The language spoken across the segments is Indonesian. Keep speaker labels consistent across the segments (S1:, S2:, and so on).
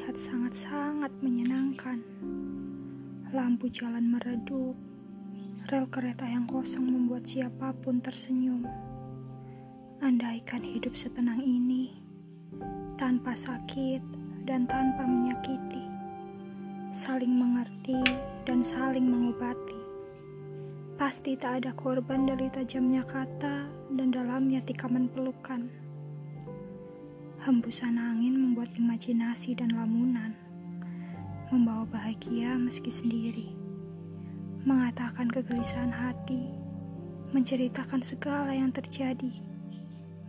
S1: terlihat sangat-sangat menyenangkan. Lampu jalan meredup, rel kereta yang kosong membuat siapa pun tersenyum. Andaikan hidup setenang ini, tanpa sakit dan tanpa menyakiti, saling mengerti dan saling mengobati. Pasti tak ada korban dari tajamnya kata dan dalamnya tikaman pelukan. Hembusan angin membuat imajinasi dan lamunan membawa bahagia meski sendiri, mengatakan kegelisahan hati, menceritakan segala yang terjadi,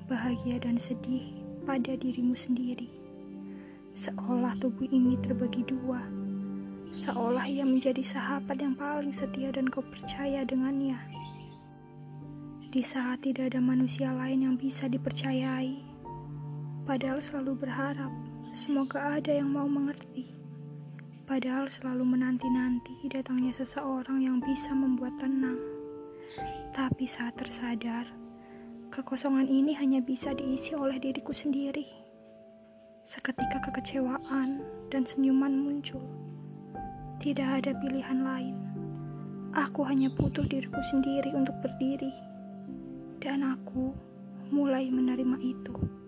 S1: bahagia dan sedih pada dirimu sendiri. Seolah tubuh ini terbagi dua, seolah ia menjadi sahabat yang paling setia dan kau percaya dengannya. Di saat tidak ada manusia lain yang bisa dipercayai, padahal selalu berharap semoga ada yang mau mengerti. Padahal selalu menanti-nanti datangnya seseorang yang bisa membuat tenang. Tapi saat tersadar, kekosongan ini hanya bisa diisi oleh diriku sendiri. Seketika kekecewaan dan senyuman muncul. Tidak ada pilihan lain. Aku hanya butuh diriku sendiri untuk berdiri. Dan aku mulai menerima itu.